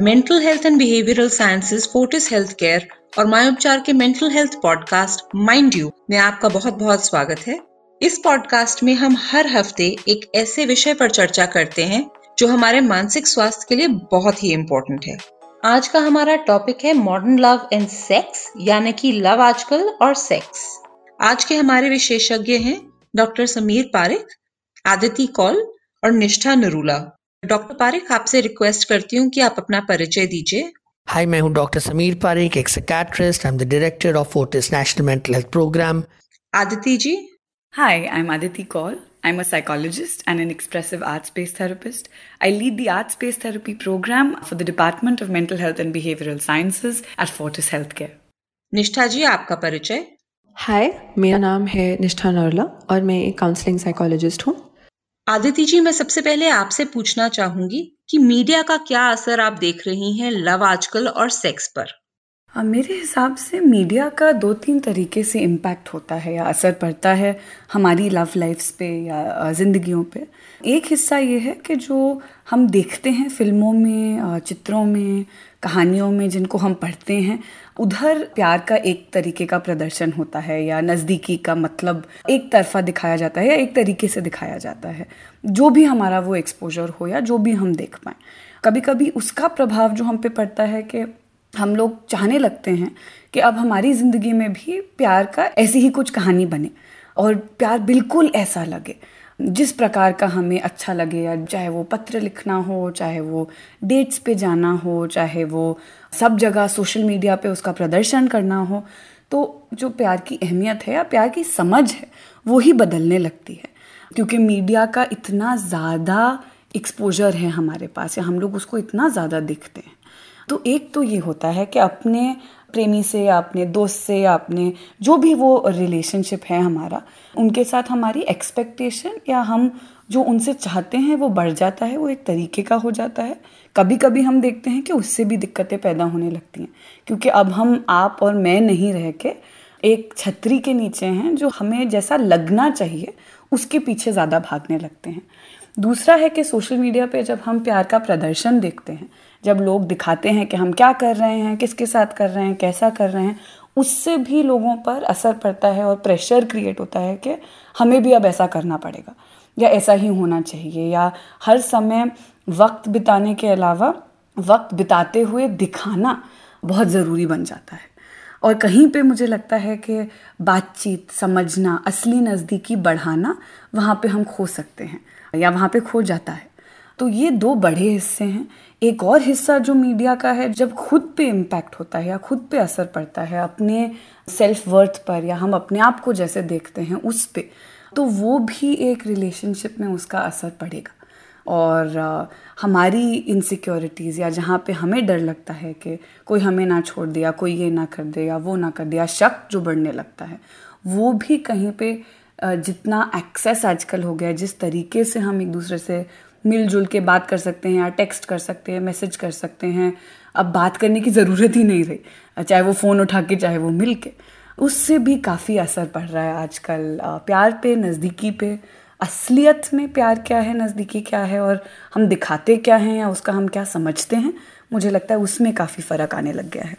Mental health and behavioural sciences Fortis health care और मायोपचार के mental health podcast mind you में आपका बहुत बहुत स्वागत है। इस पॉडकास्ट में हम हर हफ़्ते एक ऐसे विषय पर चर्चा करते हैं, जो हमारे मानसिक स्वास्थ्य के लिए बहुत ही इम्पोर्टेंट है। आज का हमारा टॉपिक है मॉडर्न लव एंड सेक्स यानी कि लव आजकल और सेक्स आज के हमारे विशेषज्ञ हैं डॉक्टर समीर पारिक आदिति कौल और निष्ठा नरूला। डॉक्टर पारिक आपसे रिक्वेस्ट करती हूँ कि आप अपना परिचय दीजिए हाय मैं हूँ डॉक्टर समीर पारिक एक psychiatrist I am the director of Fortis national mental health programme Aditi ji Hi, I'm Aditi Kaul. I'm a psychologist and an expressive arts based therapist. I lead the arts based therapy program for the Department of Mental Health and Behavioral Sciences at Fortis Healthcare. निष्ठा जी आपका परिचय हाय मेरा नाम है निष्ठा नरला और मैं एक काउंसलिंग साइकोलॉजिस्ट हूँ आदिति जी, मैं सबसे पहले आपसे पूछना चाहूँगी कि मीडिया का क्या असर आप देख रही हैं लव आजकल और सेक्स पर? मेरे हिसाब से मीडिया का दो तीन तरीके से इम्पैक्ट होता है या असर पड़ता है हमारी लव लाइफ्स पे या ज़िंदगियों पे। एक हिस्सा ये है कि जो हम देखते हैं फ़िल्मों में चित्रों में कहानियों में जिनको हम पढ़ते हैं, उधर प्यार का एक तरीके का प्रदर्शन होता है या नज़दीकी का मतलब एक तरफा दिखाया जाता है या एक तरीके से दिखाया जाता है। जो भी हमारा वो एक्सपोजर हो या जो भी हम देख पाएँ। कभी कभी उसका प्रभाव जो हम पे पड़ता है कि हम लोग चाहने लगते हैं कि अब हमारी ज़िंदगी में भी प्यार का ऐसी ही कुछ कहानी बने और प्यार बिल्कुल ऐसा लगे। जिस प्रकार का हमें अच्छा लगे, या चाहे वो पत्र लिखना हो, चाहे वो डेट्स पे जाना हो, चाहे वो सब जगह सोशल मीडिया पे उसका प्रदर्शन करना हो तो जो प्यार की अहमियत है या प्यार की समझ है, वो ही बदलने लगती है। क्योंकि मीडिया का इतना ज़्यादा एक्सपोजर है हमारे पास, या हम लोग उसको इतना ज़्यादा देखते हैं। तो एक तो ये होता है कि अपने प्रेमी से या अपने दोस्त से या अपने जो भी वो रिलेशनशिप है हमारा, उनके साथ हमारी एक्सपेक्टेशन या हम जो उनसे चाहते हैं वो बढ़ जाता है, वो एक तरीके का हो जाता है। कभी कभी हम देखते हैं कि उससे भी दिक्कतें पैदा होने लगती हैं, क्योंकि अब हम, आप और मैं नहीं रह के एक छतरी के नीचे हैं जो हमें जैसा लगना चाहिए, उसके पीछे ज़्यादा भागने लगते हैं। दूसरा है कि सोशल मीडिया पे जब हम प्यार का प्रदर्शन देखते हैं जब लोग दिखाते हैं कि हम क्या कर रहे हैं, किसके साथ कर रहे हैं, कैसा कर रहे हैं, उससे भी लोगों पर असर पड़ता है और प्रेशर क्रिएट होता है कि हमें भी अब ऐसा करना पड़ेगा। या ऐसा ही होना चाहिए, या हर समय वक्त बिताने के अलावा वक्त बिताते हुए दिखाना बहुत ज़रूरी बन जाता है। और कहीं पे मुझे लगता है कि बातचीत, समझना, असली नज़दीकी बढ़ाना वहाँ पे हम खो सकते हैं, या वहाँ पे खो जाता है। तो ये दो बड़े हिस्से हैं एक और हिस्सा जो मीडिया का है, जब खुद पे इम्पैक्ट होता है या खुद पे असर पड़ता है अपने सेल्फ वर्थ पर या हम अपने आप को जैसे देखते हैं उस पे तो वो भी एक रिलेशनशिप में उसका असर पड़ेगा। और हमारी इनसिक्योरिटीज़ या जहाँ पे हमें डर लगता है कि कोई हमें ना छोड़ दिया कोई ये ना कर दे या वो ना कर दिया शक जो बढ़ने लगता है, वो भी कहीं पे जितना एक्सेस आजकल हो गया जिस तरीके से हम एक दूसरे से मिलजुल के बात कर सकते हैं या टेक्स्ट कर सकते हैं, मैसेज कर सकते हैं। अब बात करने की ज़रूरत ही नहीं रही। चाहे वो फ़ोन उठा के, चाहे वो मिल के। उससे भी काफ़ी असर पड़ रहा है आजकल। प्यार पे, नज़दीकी पे। असलियत में प्यार क्या है, नज़दीकी क्या है, और हम दिखाते क्या हैं या उसका हम क्या समझते हैं, मुझे लगता है उसमें काफ़ी फ़र्क आने लग गया है।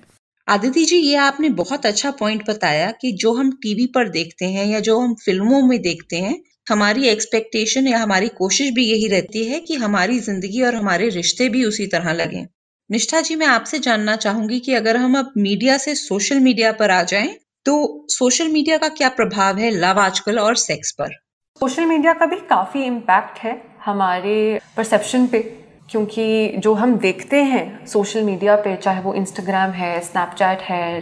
आदिति जी, ये आपने बहुत अच्छा पॉइंट बताया कि जो हम टीवी पर देखते हैं या जो हम फ़िल्मों में देखते हैं हमारी एक्सपेक्टेशन या हमारी कोशिश भी यही रहती है कि हमारी ज़िंदगी और हमारे रिश्ते भी उसी तरह लगे। निष्ठा जी, मैं आपसे जानना चाहूँगी कि अगर हम अब मीडिया से सोशल मीडिया पर आ जाएँ तो सोशल मीडिया का क्या प्रभाव है लव आजकल और सेक्स पर? सोशल मीडिया का भी काफ़ी इम्पैक्ट है हमारे परसेप्शन पे, क्योंकि जो हम देखते हैं सोशल मीडिया पे, चाहे वो इंस्टाग्राम है स्नैपचैट है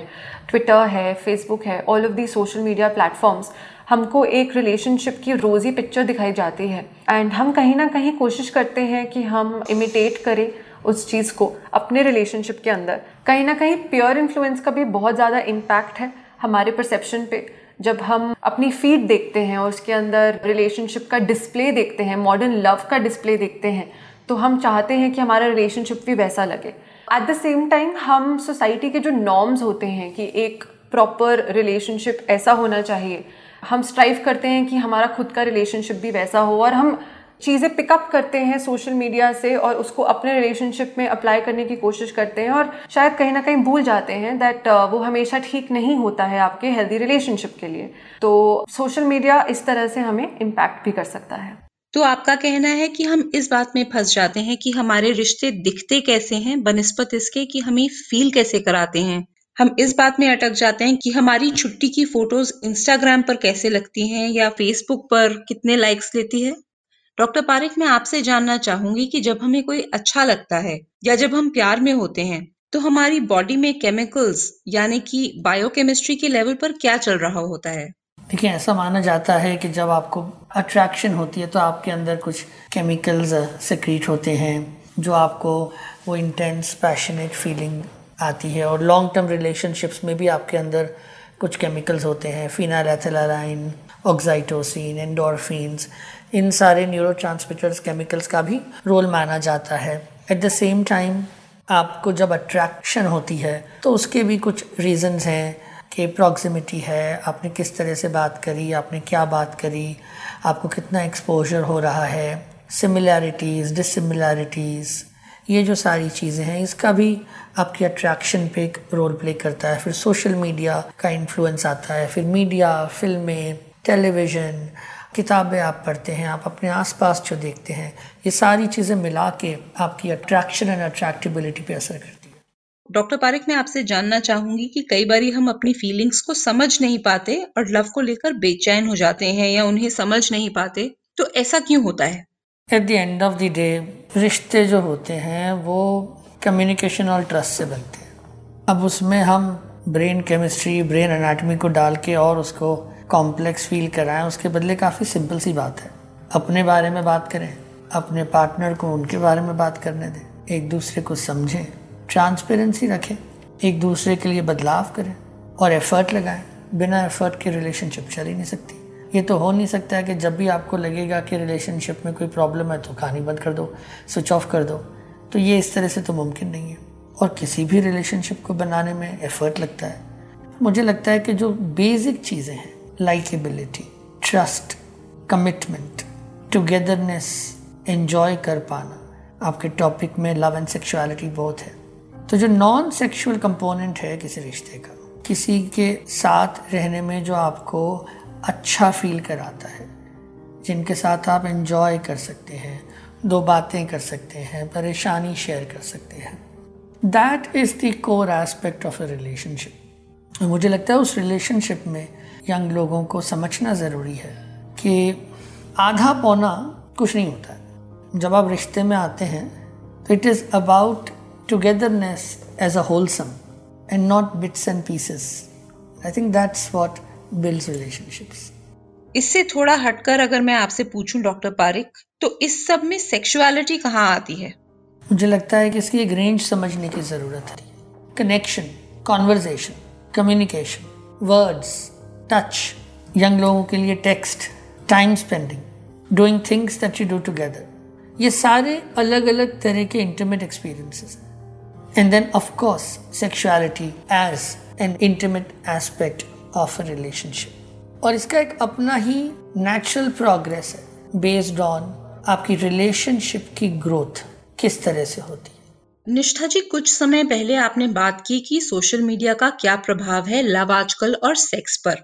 ट्विटर है फेसबुक है all of the social media platforms हमको एक रिलेशनशिप की रोज़ी पिक्चर दिखाई जाती है। एंड हम कहीं ना कहीं कोशिश करते हैं कि हम इमिटेट करें उस चीज़ को अपने रिलेशनशिप के अंदर। कहीं ना कहीं प्योर इन्फ्लुएंस का भी बहुत ज़्यादा इम्पैक्ट है हमारे परसेप्शन पे। जब हम अपनी फ़ीड देखते हैं और उसके अंदर रिलेशनशिप का डिस्प्ले देखते हैं मॉडर्न लव का डिस्प्ले देखते हैं तो हम चाहते हैं कि हमारा रिलेशनशिप भी वैसा लगे। एट द सेम टाइम हम सोसाइटी के जो नॉर्म्स होते हैं कि एक प्रॉपर रिलेशनशिप ऐसा होना चाहिए हम स्ट्राइव करते हैं कि हमारा खुद का रिलेशनशिप भी वैसा हो और हम चीज़ें पिकअप करते हैं सोशल मीडिया से और उसको अपने रिलेशनशिप में अप्लाई करने की कोशिश करते हैं और शायद कहीं ना कहीं भूल जाते हैं दैट uh, वो हमेशा ठीक नहीं होता है आपके हेल्दी रिलेशनशिप के लिए। तो सोशल मीडिया इस तरह से हमें इम्पैक्ट भी कर सकता है। तो आपका कहना है कि हम इस बात में फंस जाते हैं कि हमारे रिश्ते दिखते कैसे हैं बनस्पत इसके कि हमें फील कैसे कराते हैं? हम इस बात में अटक जाते हैं कि हमारी छुट्टी की फ़ोटोज़ इंस्टाग्राम पर कैसे लगती हैं या फेसबुक पर कितने लाइक्स लेती है? डॉक्टर पारिक मैं आपसे जानना चाहूँगी कि जब हमें कोई अच्छा लगता है या जब हम प्यार में होते हैं तो हमारी बॉडी में केमिकल्स यानी कि बायोकेमिस्ट्री के लेवल पर क्या चल रहा होता है? देखिए, ऐसा माना जाता है कि जब आपको अट्रैक्शन होती है तो आपके अंदर कुछ केमिकल्स सिक्रीट होते हैं, जो आपको वो इंटेंस पैशनेट फीलिंग आती है और लॉन्ग टर्म रिलेशनशिप्स में भी आपके अंदर कुछ केमिकल्स होते हैं फिनाइल ऑक्साइटोसिन एंडोरफिन्स इन सारे न्यूरो केमिकल्स का भी रोल माना जाता है। एट द सेम टाइम आपको जब अट्रैक्शन होती है तो उसके भी कुछ रीजंस हैं कि प्रॉक्सिमिटी है, आपने किस तरह से बात करी, आपने क्या बात करी, आपको कितना एक्सपोजर हो रहा है सिमिलैरिटीज़ डिसिमिलैरिटीज़ ये जो सारी चीज़ें हैं, इसका भी आपकी अट्रैक्शन पे एक रोल प्ले करता है। फिर सोशल मीडिया का इन्फ्लुएंस आता है। फिर मीडिया फ़िल्में टेलीविज़न किताबें आप पढ़ते हैं आप अपने आसपास जो देखते हैं ये सारी चीज़ें मिला के आपकी अट्रैक्शन एंड अट्रैक्टिबिलिटी पे असर करती है। डॉक्टर पारिक मैं आपसे जानना चाहूँगी कि कई बार हम अपनी फीलिंग्स को समझ नहीं पाते और लव को लेकर बेचैन हो जाते हैं या उन्हें समझ नहीं पाते तो ऐसा क्यों होता है? At the end of the day रिश्ते जो होते हैं वो कम्युनिकेशन और ट्रस्ट से बनते हैं। अब उसमें हम ब्रेन केमिस्ट्री ब्रेन एनाटमी को डाल के और उसको कॉम्प्लेक्स फील कराएँ, उसके बदले काफ़ी सिंपल सी बात है। अपने बारे में बात करें, अपने पार्टनर को उनके बारे में बात करने दें, एक दूसरे को समझें ट्रांसपेरेंसी रखें, एक दूसरे के लिए बदलाव करें और एफर्ट लगाएँ। बिना एफर्ट के रिलेशनशिप चल ही नहीं सकती। ये तो हो नहीं सकता है कि जब भी आपको लगेगा कि रिलेशनशिप में कोई प्रॉब्लम है तो कहानी बंद कर दो स्विच ऑफ़ कर दो। तो ये इस तरह से तो मुमकिन नहीं है। और किसी भी रिलेशनशिप को बनाने में एफर्ट लगता है। मुझे लगता है कि जो बेसिक चीज़ें हैं likeability trust commitment togetherness enjoy कर पाना, आपके टॉपिक में लव एंड सेक्सुअलिटी बहुत है। तो जो नॉन सेक्सुअल कंपोनेंट है किसी रिश्ते का, किसी के साथ रहने में जो आपको अच्छा फील कराता है, जिनके साथ आप एंजॉय कर सकते हैं दो बातें कर सकते हैं, परेशानी शेयर कर सकते हैं। That is the core aspect of a relationship मुझे लगता है उस रिलेशनशिप में यंग लोगों को समझना ज़रूरी है कि आधा पौना कुछ नहीं होता है। जब आप रिश्ते में आते हैं तो it is about togetherness as a wholesome and not bits and pieces I think that's what builds relationships इससे थोड़ा हटकर अगर मैं आपसे पूछूँ डॉक्टर पारिक तो इस सब में सेक्सुअलिटी कहाँ आती है? मुझे लगता है कि इसकी एक रेंज समझने की ज़रूरत है। Connection conversation communication words touch young लोगों के लिए text time spending doing things that you do together ये सारे अलग अलग तरह के इंटीमेट एक्सपीरियंसेस हैं। And then course sexuality as an intimate aspect of a relationship और इसका एक अपना ही नेचुरल प्रोग्रेस है बेस्ड ऑन आपकी रिलेशनशिप की ग्रोथ किस तरह से होती है। निष्ठा जी, कुछ समय पहले आपने बात की कि सोशल मीडिया का क्या प्रभाव है लव आजकल और सेक्स पर।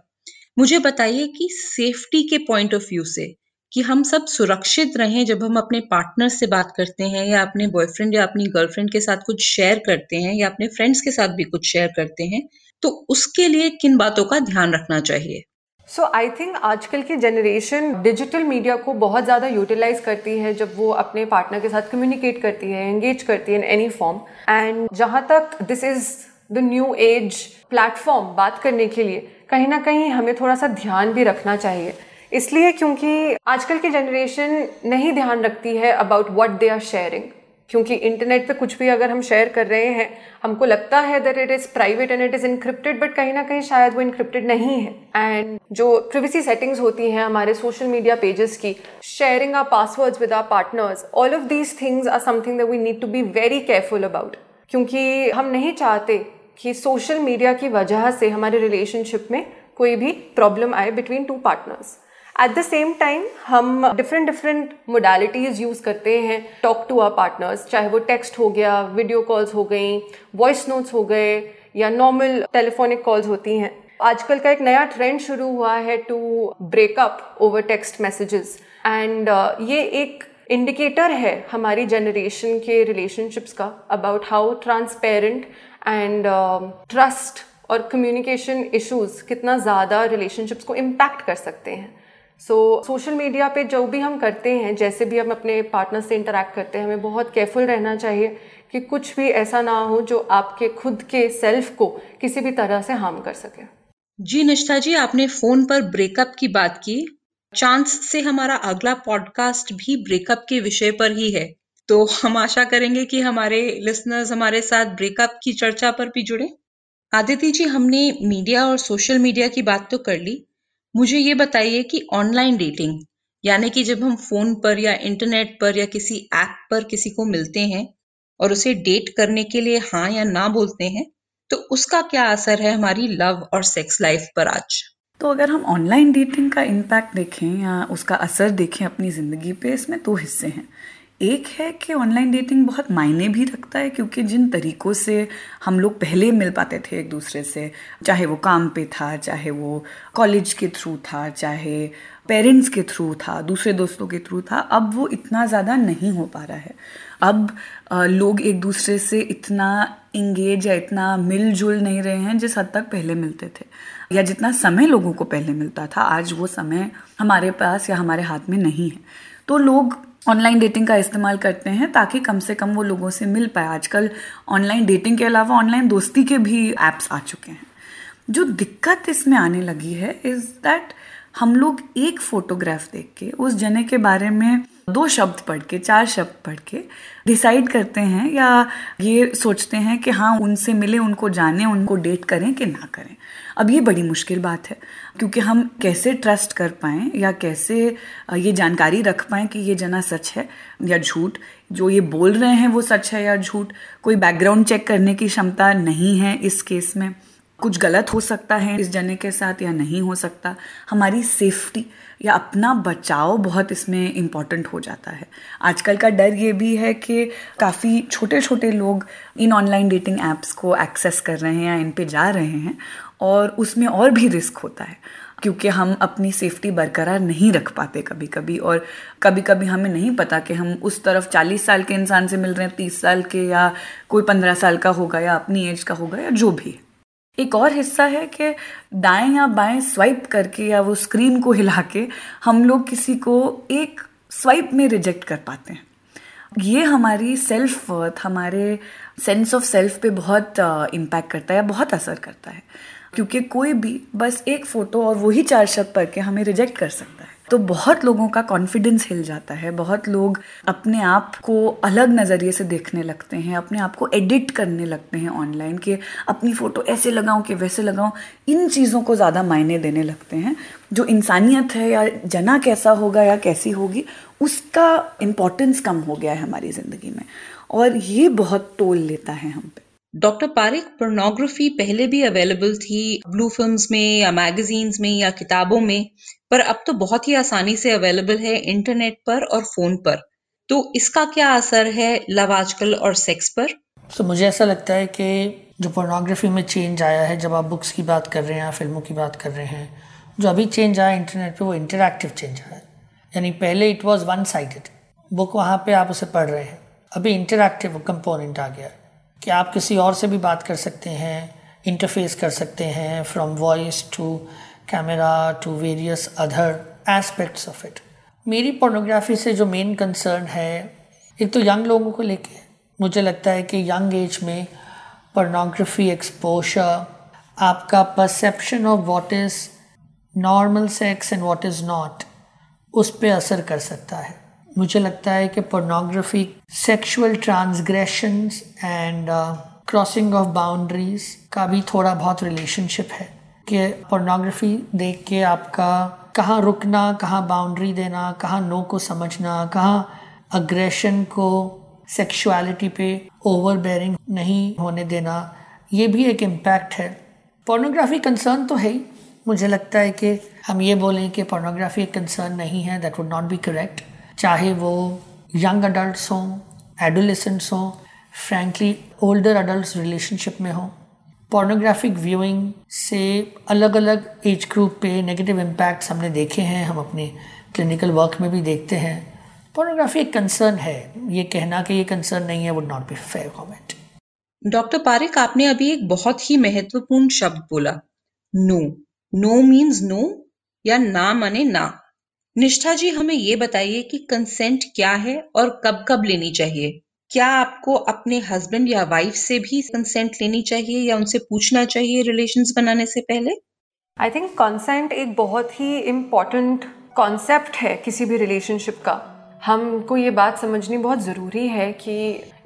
मुझे बताइए कि सेफ्टी के पॉइंट ऑफ़ व्यू से, कि हम सब सुरक्षित रहें जब हम अपने पार्टनर से बात करते हैं या अपने बॉयफ्रेंड या अपनी गर्लफ्रेंड के साथ कुछ शेयर करते हैं या अपने फ्रेंड्स के साथ भी कुछ शेयर करते हैं तो उसके लिए किन बातों का ध्यान रखना चाहिए? सो आई थिंक आजकल की जनरेशन डिजिटल मीडिया को बहुत ज़्यादा यूटिलाइज करती है जब वो अपने पार्टनर के साथ कम्युनिकेट करती है एंगेज करती है इन एनी फॉर्म एंड जहाँ तक this is the new age platform बात करने के लिए, कहीं ना कहीं हमें थोड़ा सा ध्यान भी रखना चाहिए। इसलिए क्योंकि आजकल की जनरेशन नहीं ध्यान रखती है about what they are sharing क्योंकि इंटरनेट पे कुछ भी अगर हम शेयर कर रहे हैं, हमको लगता है that it is private and it is encrypted but कहीं ना कहीं शायद वो इनक्रिप्टेड नहीं है। एंड जो प्रिवेसी सेटिंग्स होती हैं हमारे सोशल मीडिया पेजेस की sharing our passwords with our partners all of these things are something that we need to be very careful about क्योंकि हम नहीं चाहते कि सोशल मीडिया की वजह से हमारे रिलेशनशिप में कोई भी प्रॉब्लम आए between two partners at the same time हम डिफरेंट डिफरेंट मोडालिटीज़ यूज़ करते हैं। टॉक टू आर पार्टनर्स चाहे वो टेक्स्ट हो गया वीडियो कॉल्स हो गई वॉइस नोट्स हो गए, या नॉर्मल टेलीफोनिक कॉल्स होती हैं। आजकल का एक नया ट्रेंड शुरू हुआ है to break up over text messages and ये एक इंडिकेटर है हमारी जनरेशन के रिलेशनशिप्स का about how transparent and trust और कम्युनिकेशन इश्यूज़ कितना ज़्यादा रिलेशनशिप्स को इम्पैक्ट कर सकते हैं। सो सोशल मीडिया पे जो भी हम करते हैं, जैसे भी हम अपने पार्टनर से इंटरेक्ट करते हैं, हमें बहुत केयरफुल रहना चाहिए कि कुछ भी ऐसा ना हो जो आपके खुद के सेल्फ को किसी भी तरह से हार्म कर सके। जी निष्ठा जी, आपने फ़ोन पर ब्रेकअप की बात की। चांस से हमारा अगला पॉडकास्ट भी ब्रेकअप के विषय पर ही है। तो हम आशा करेंगे कि हमारे लिसनर्स हमारे साथ ब्रेकअप की चर्चा पर भी जुड़े। आदिति जी, हमने मीडिया और सोशल मीडिया की बात तो कर ली। मुझे ये बताइए कि ऑनलाइन डेटिंग यानी कि जब हम फ़ोन पर या इंटरनेट पर या किसी ऐप पर किसी को मिलते हैं और उसे डेट करने के लिए हाँ या ना बोलते हैं तो उसका क्या असर है हमारी लव और सेक्स लाइफ पर आज? तो अगर हम ऑनलाइन डेटिंग का इम्पैक्ट देखें या उसका असर देखें अपनी ज़िंदगी पे, इसमें दो हिस्से हैं। एक है कि ऑनलाइन डेटिंग बहुत मायने भी रखता है, क्योंकि जिन तरीक़ों से हम लोग पहले मिल पाते थे एक दूसरे से, चाहे वो काम पे था, चाहे वो कॉलेज के थ्रू था, चाहे पेरेंट्स के थ्रू था, दूसरे दोस्तों के थ्रू था, अब वो इतना ज़्यादा नहीं हो पा रहा है। अब लोग एक दूसरे से इतना इंगेज या इतना मिलजुल नहीं रहे हैं जिस हद तक पहले मिलते थे, या जितना समय लोगों को पहले मिलता था, आज वो समय हमारे पास या हमारे हाथ में नहीं है। तो लोग ऑनलाइन डेटिंग का इस्तेमाल करते हैं ताकि कम से कम वो लोगों से मिल पाए। आजकल ऑनलाइन डेटिंग के अलावा ऑनलाइन दोस्ती के भी ऐप्स आ चुके हैं। जो दिक्कत इसमें आने लगी है इज़ दैट हम लोग एक फोटोग्राफ देख के उस जने के बारे में दो शब्द पढ़ के, चार शब्द पढ़ के डिसाइड करते हैं या ये सोचते हैं कि हाँ उनसे मिले, उनको जाने, उनको डेट करें कि ना करें। अब ये बड़ी मुश्किल बात है, क्योंकि हम कैसे ट्रस्ट कर पाएँ या कैसे ये जानकारी रख पाएँ कि ये जना सच है या झूठ। जो ये बोल रहे हैं वो सच है या झूठ। कोई बैकग्राउंड चेक करने की क्षमता नहीं है इस केस में। कुछ गलत हो सकता है इस जने के साथ या नहीं हो सकता। हमारी सेफ्टी या अपना बचाव बहुत इसमें इंपॉर्टेंट हो जाता है। आजकल का डर ये भी है कि काफ़ी छोटे छोटे लोग इन ऑनलाइन डेटिंग ऐप्स को एक्सेस कर रहे हैं या इन पे जा रहे हैं और उसमें और भी रिस्क होता है क्योंकि हम अपनी सेफ्टी बरकरार नहीं रख पाते कभी कभी और कभी कभी हमें नहीं पता कि हम उस तरफ़ चालीस साल के इंसान से मिल रहे हैं, तीस साल के या कोई पंद्रह साल का होगा या अपनी एज का होगा या जो भी। एक और हिस्सा है कि दाएँ या बाएँ स्वाइप करके या वो स्क्रीन को हिला के हम लोग किसी को एक स्वाइप में रिजेक्ट कर पाते हैं। ये हमारी सेल्फ वर्थ हमारे सेंस ऑफ़ सेल्फ पे बहुत इम्पैक्ट करता है या बहुत असर करता है। क्योंकि कोई भी बस एक फ़ोटो और वही चार शब्द पढ़ के हमें रिजेक्ट कर सकता है। तो बहुत लोगों का कॉन्फिडेंस हिल जाता है, बहुत लोग अपने आप को अलग नज़रिए से देखने लगते हैं, अपने आप को एडिट करने लगते हैं ऑनलाइन कि अपनी फ़ोटो ऐसे लगाऊँ कि वैसे लगाऊँ। इन चीज़ों को ज़्यादा मायने देने लगते हैं। जो इंसानियत है या जना कैसा होगा या कैसी होगी, उसका इम्पोर्टेंस कम हो गया है हमारी ज़िंदगी में। और ये बहुत टोल लेता है हम पे। डॉक्टर पारिक पोर्नोग्राफी पहले भी अवेलेबल थी ब्लू फिल्म्स में या मैगजीन्स में या किताबों में। पर अब तो बहुत ही आसानी से अवेलेबल है इंटरनेट पर और फ़ोन पर। तो इसका क्या असर है लव आजकल और सेक्स पर? तो so, मुझे ऐसा लगता है कि जो पोर्नोग्राफी में चेंज आया है जब आप बुक्स की बात कर रहे हैं फ़िल्मों की बात कर रहे हैं जो अभी चेंज आया इंटरनेट पे वो इंटरक्टिव चेंज आया यानी पहले it was one sided book वहाँ पे आप उसे पढ़ रहे हैं। अभी इंटरक्टिव कंपोनेंट आ गया कि आप किसी और से भी बात कर सकते हैं इंटरफेस कर सकते हैं from voice to camera to various other aspects of it मेरी पोर्नोग्राफी से जो मेन कंसर्न है, एक तो यंग लोगों को लेके मुझे लगता है कि यंग एज में पोर्नोग्राफी एक्सपोशर आपका perception of what is normal sex and what is not उस पर असर कर सकता है। मुझे लगता है कि pornography sexual transgressions and crossing of boundaries का भी थोड़ा बहुत रिलेशनशिप है। कि पोर्नोग्राफी देख के आपका कहाँ रुकना, कहाँ बाउंड्री देना, कहाँ नो को समझना, कहाँ अग्रेशन को सेक्सुअलिटी पे ओवर बेरिंग नहीं होने देना, ये भी एक इम्पैक्ट है। पोर्नोग्राफी कंसर्न तो है ही। मुझे लगता है कि हम ये बोलें कि पोर्नोग्राफी एक कंसर्न नहीं है that would not be correct चाहे वो यंग अडल्ट हों एडोलेसेंट्स हों फ्रेंकली ओल्डर अडल्ट रिलेशनशिप में हों। पोर्नोग्राफिक व्यूइंग से अलग अलग एज ग्रुप पे नेगेटिव इम्पैक्ट्स हमने देखे हैं, हम अपने क्लिनिकल वर्क में भी देखते हैं। पोर्नोग्राफी एक कंसर्न है। ये कहना कि ये कंसर्न नहीं है would not be fair comment doctor Parikh आपने अभी एक बहुत ही महत्वपूर्ण शब्द बोला, नो। नो मीन्स नो या ना माने ना। निष्ठा जी, हमें ये बताइए कि कंसेंट क्या है और कब कब लेनी चाहिए? क्या आपको अपने हस्बैंड या वाइफ से भी कंसेंट लेनी चाहिए या उनसे पूछना चाहिए रिलेशंस बनाने से पहले? आई थिंक कंसेंट एक बहुत ही इंपॉर्टेंट कॉन्सेप्ट है किसी भी रिलेशनशिप का। हमको ये बात समझनी बहुत ज़रूरी है कि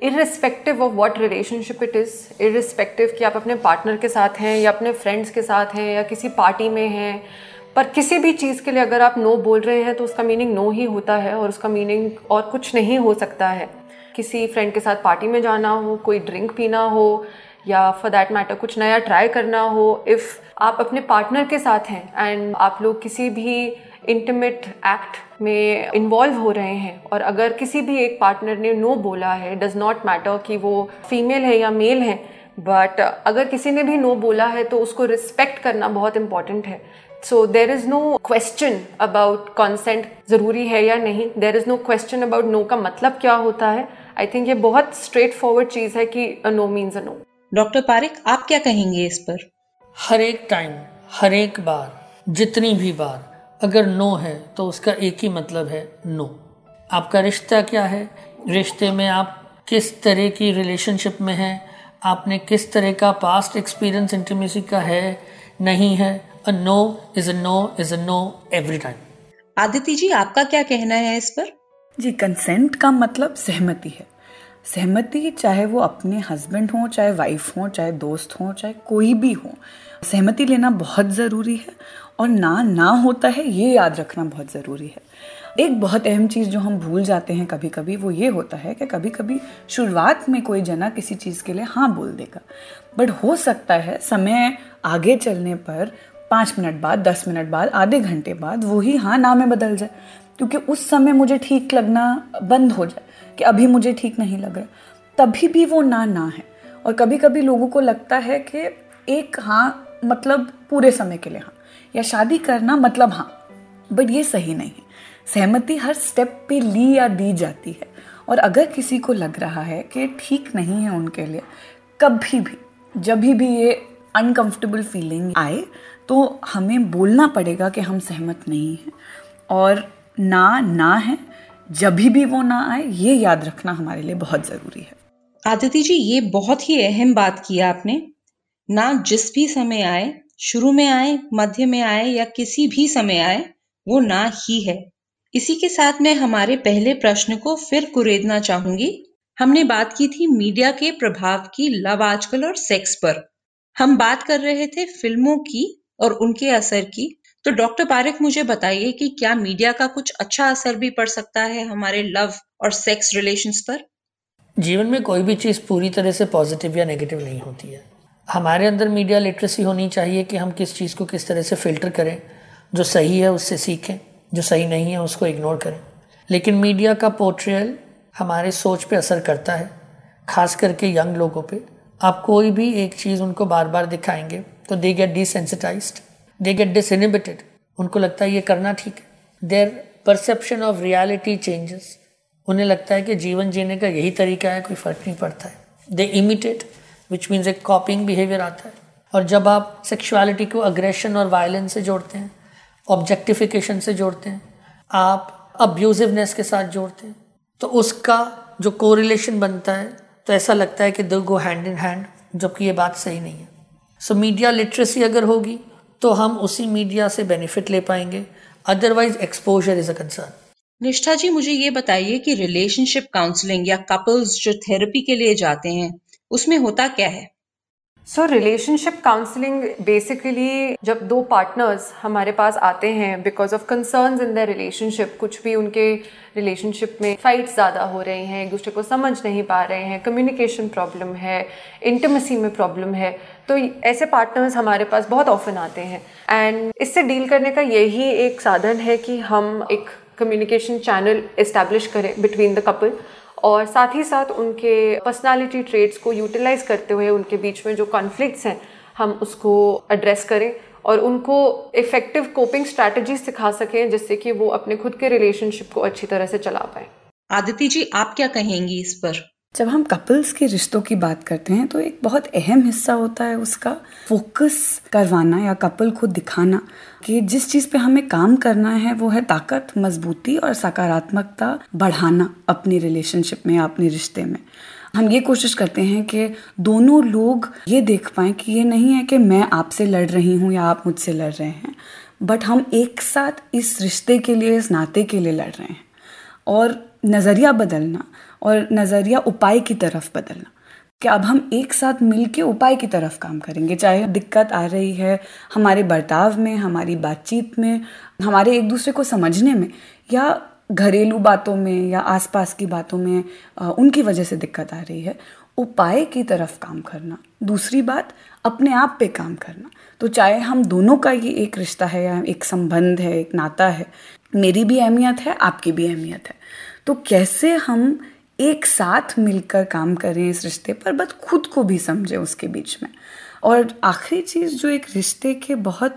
irrespective of what relationship it is irrespective कि आप अपने पार्टनर के साथ हैं या अपने फ्रेंड्स के साथ हैं या किसी पार्टी में हैं, पर किसी भी चीज़ के लिए अगर आप नो बोल रहे हैं तो उसका मीनिंग नो ही होता है और उसका मीनिंग और कुछ नहीं हो सकता है। किसी फ्रेंड के साथ पार्टी में जाना हो, कोई ड्रिंक पीना हो, या फॉर दैट मैटर कुछ नया ट्राई करना हो इफ़ आप अपने पार्टनर के साथ हैं एंड आप लोग किसी भी इंटीमेट एक्ट में इन्वॉल्व हो रहे हैं और अगर किसी भी एक पार्टनर ने नो बोला है डज नॉट मैटर कि वो फीमेल है या मेल है बट अगर किसी ने भी नो बोला है तो उसको रिस्पेक्ट करना बहुत इंपॉर्टेंट है। So there is no question about consent ज़रूरी है या नहीं। There is no question about no का मतलब क्या होता है। आई थिंक ये बहुत स्ट्रेट फॉरवर्ड चीज़ है कि no means a no doctor Parikh आप क्या कहेंगे इस पर? हर एक टाइम हर एक बार जितनी भी बार अगर नो है तो उसका एक ही मतलब है नो आपका रिश्ता क्या है? रिश्ते में आप किस तरह की रिलेशनशिप में हैं? आपने किस तरह का पास्ट एक्सपीरियंस इंटीमेसी का है? नहीं है? A no is a no is a no every time Aditi ji आपका क्या कहना है इस पर? जी कंसेंट का मतलब सहमति है। सहमति चाहे वो अपने हस्बैंड हो, चाहे वाइफ हो, चाहे दोस्त हो, चाहे कोई भी हो, सहमति लेना बहुत ज़रूरी है और ना ना होता है, ये याद रखना बहुत ज़रूरी है। एक बहुत अहम चीज़ जो हम भूल जाते हैं कभी कभी वो ये होता है कि कभी कभी शुरुआत में कोई जना किसी चीज़ के लिए हाँ बोल देगा। बट हो सकता है समय आगे चलने पर पाँच मिनट बाद, दस मिनट बाद, आधे घंटे बाद वही हाँ ना में बदल जाए। क्योंकि उस समय मुझे ठीक लगना बंद हो जाए, कि अभी मुझे ठीक नहीं लग रहा तभी भी वो ना ना है। और कभी कभी लोगों को लगता है कि एक हाँ मतलब पूरे समय के लिए हाँ। या शादी करना मतलब हाँ बट ये सही नहीं है। सहमति हर स्टेप पे ली या दी जाती है। और अगर किसी को लग रहा है कि ठीक नहीं है उनके लिए, कभी भी, जब भी ये अनकंफर्टेबल फीलिंग आए तो हमें बोलना पड़ेगा कि हम सहमत नहीं हैं। और ना ना है, जब भी वो ना आए, ये याद रखना हमारे लिए बहुत ज़रूरी है। आदिति जी, ये बहुत ही अहम बात की आपने। ना जिस भी समय आए, शुरू में आए, मध्य में आए या किसी भी समय आए, वो ना ही है। इसी के साथ मैं हमारे पहले प्रश्न को फिर कुरेदना चाहूँगी। हमने बात की थी मीडिया के प्रभाव की, लव आजकल और सेक्स पर। हम बात कर रहे थे फ़िल्मों की और उनके असर की। तो डॉक्टर पारिक मुझे बताइए कि क्या मीडिया का कुछ अच्छा असर भी पड़ सकता है हमारे लव और सेक्स रिलेशंस पर? जीवन में कोई भी चीज़ पूरी तरह से पॉजिटिव या नेगेटिव नहीं होती है। हमारे अंदर मीडिया लिटरेसी होनी चाहिए कि हम किस चीज़ को किस तरह से फ़िल्टर करें, जो सही है उससे सीखें, जो सही नहीं है उसको इग्नोर करें। लेकिन मीडिया का पोर्ट्रियल हमारे सोच पे असर करता है, ख़ास करके यंग लोगों पे। आप कोई भी एक चीज़ उनको बार बार दिखाएँगे तो they get desensitize they get disinhibited उनको लगता है ये करना ठीक है. Their perception of reality changes उन्हें लगता है कि जीवन जीने का यही तरीका है, कोई फ़र्क नहीं पड़ता है. दे इमिटेट विच मीन्स एक कॉपिंग बिहेवियर आता है. और जब आप सेक्सुअलिटी को अग्रेशन और वायलेंस से जोड़ते हैं ऑब्जेक्टिफिकेशन से जोड़ते हैं, आप अब्यूजिवनेस के साथ जोड़ते हैं तो उसका जो कोरिलेशन बनता है तो ऐसा लगता है कि दो गो हैंड इन हैंड जबकि ये बात सही नहीं है. सो मीडिया लिटरेसी अगर होगी तो हम उसी मीडिया से बेनिफिट ले पाएँगे। Otherwise exposure is a concern Nishtha ji मुझे ये बताइए कि रिलेशनशिप काउंसलिंग या कपल्स जो थेरेपी के लिए जाते हैं उसमें होता क्या है? सो रिलेशनशिप काउंसलिंग बेसिकली जब दो पार्टनर्स हमारे पास आते हैं because of concerns in the relationship कुछ भी उनके रिलेशनशिप में फाइट्स ज़्यादा हो रहे हैं एक दूसरे को समझ नहीं पा रहे हैं कम्युनिकेशन प्रॉब्लम है इंटमेसी में प्रॉब्लम है तो ऐसे पार्टनर्स हमारे पास बहुत ऑफन आते हैं। एंड इससे डील करने का यही एक साधन है कि हम एक कम्युनिकेशन चैनल इस्टेब्लिश करें बिटवीन द कपल और साथ ही साथ उनके पर्सनालिटी ट्रेड्स को यूटिलाइज करते हुए उनके बीच में जो कॉन्फ्लिक्ट्स हैं, हम उसको एड्रेस करें और उनको इफ़ेक्टिव कोपिंग स्ट्रैटेजी सिखा सकें जिससे कि वो अपने खुद के रिलेशनशिप को अच्छी तरह से चला पाए। आदिति जी, आप क्या कहेंगी इस पर? जब हम कपल्स के रिश्तों की बात करते हैं तो एक बहुत अहम हिस्सा होता है उसका फोकस करवाना या कपल को दिखाना कि जिस चीज़ पे हमें काम करना है, वो है ताकत, मजबूती और सकारात्मकता बढ़ाना अपने रिलेशनशिप में या अपने रिश्ते में। हम ये कोशिश करते हैं कि दोनों लोग ये देख पाएँ कि ये नहीं है कि मैं आपसे लड़ रही हूँ या आप मुझसे लड़ रहे हैं बट हम एक साथ इस रिश्ते के लिए, इस नाते के लिए लड़ रहे हैं। और नज़रिया बदलना और नज़रिया उपाय की तरफ़ बदलना। कि अब हम एक साथ मिलके उपाय की तरफ़ काम करेंगे। चाहे दिक्कत आ रही है हमारे बर्ताव में, हमारी बातचीत में, हमारे एक दूसरे को समझने में, या घरेलू बातों में, या आसपास की बातों में उनकी वजह से दिक्कत आ रही है, उपाय की तरफ़ काम करना। दूसरी बात, अपने आप पे काम करना। तो चाहे हम दोनों का ये एक रिश्ता है, या एक संबंध है, एक नाता है, मेरी भी अहमियत है, आपकी भी अहमियत है। तो कैसे हम एक साथ मिलकर काम करें इस रिश्ते पर, बट खुद को भी समझे उसके बीच में। और आखिरी चीज़ जो एक रिश्ते के बहुत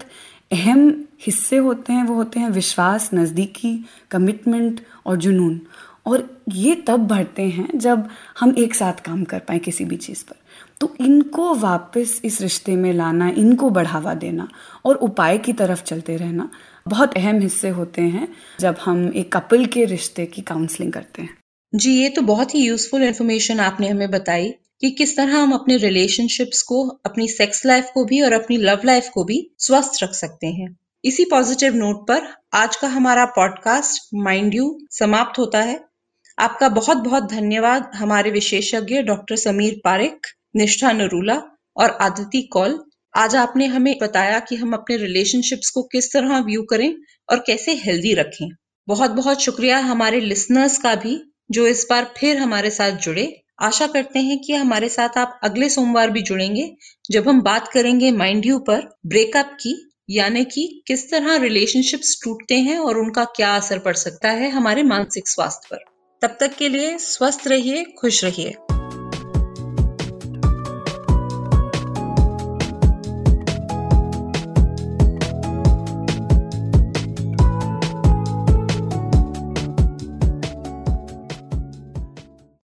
अहम हिस्से होते हैं, वो होते हैं विश्वास, नज़दीकी कमिटमेंट और जुनून। और ये तब बढ़ते हैं जब हम एक साथ काम कर पाए किसी भी चीज़ पर। तो इनको वापस इस रिश्ते में लाना, इनको बढ़ावा देना और उपाय की तरफ़ चलते रहना बहुत अहम हिस्से होते हैं जब हम एक कपल के रिश्ते की काउंसलिंग करते हैं। जी, ये तो बहुत ही यूजफुल इन्फॉर्मेशन आपने हमें बताई कि किस तरह हम अपने रिलेशनशिप्स को, अपनी सेक्स लाइफ को भी और अपनी लव लाइफ को भी स्वस्थ रख सकते हैं। इसी पॉजिटिव नोट पर आज का हमारा पॉडकास्ट माइंड यू समाप्त होता है। आपका बहुत बहुत धन्यवाद हमारे विशेषज्ञ डॉक्टर समीर पारिक निष्ठा नरूला और आदिति कौल। आज आपने हमें बताया कि हम अपने रिलेशनशिप्स को किस तरह व्यू करें और कैसे हेल्दी रखें। बहुत बहुत शुक्रिया हमारे लिसनर्स का भी। जो इस बार फिर हमारे साथ जुड़े, आशा करते हैं कि हमारे साथ आप अगले सोमवार भी जुड़ेंगे, जब हम बात करेंगे माइंड यू पर, ब्रेकअप की, यानी कि किस तरह रिलेशनशिप्स टूटते हैं और उनका क्या असर पड़ सकता है हमारे मानसिक स्वास्थ्य पर। तब तक के लिए स्वस्थ रहिए, खुश रहिए।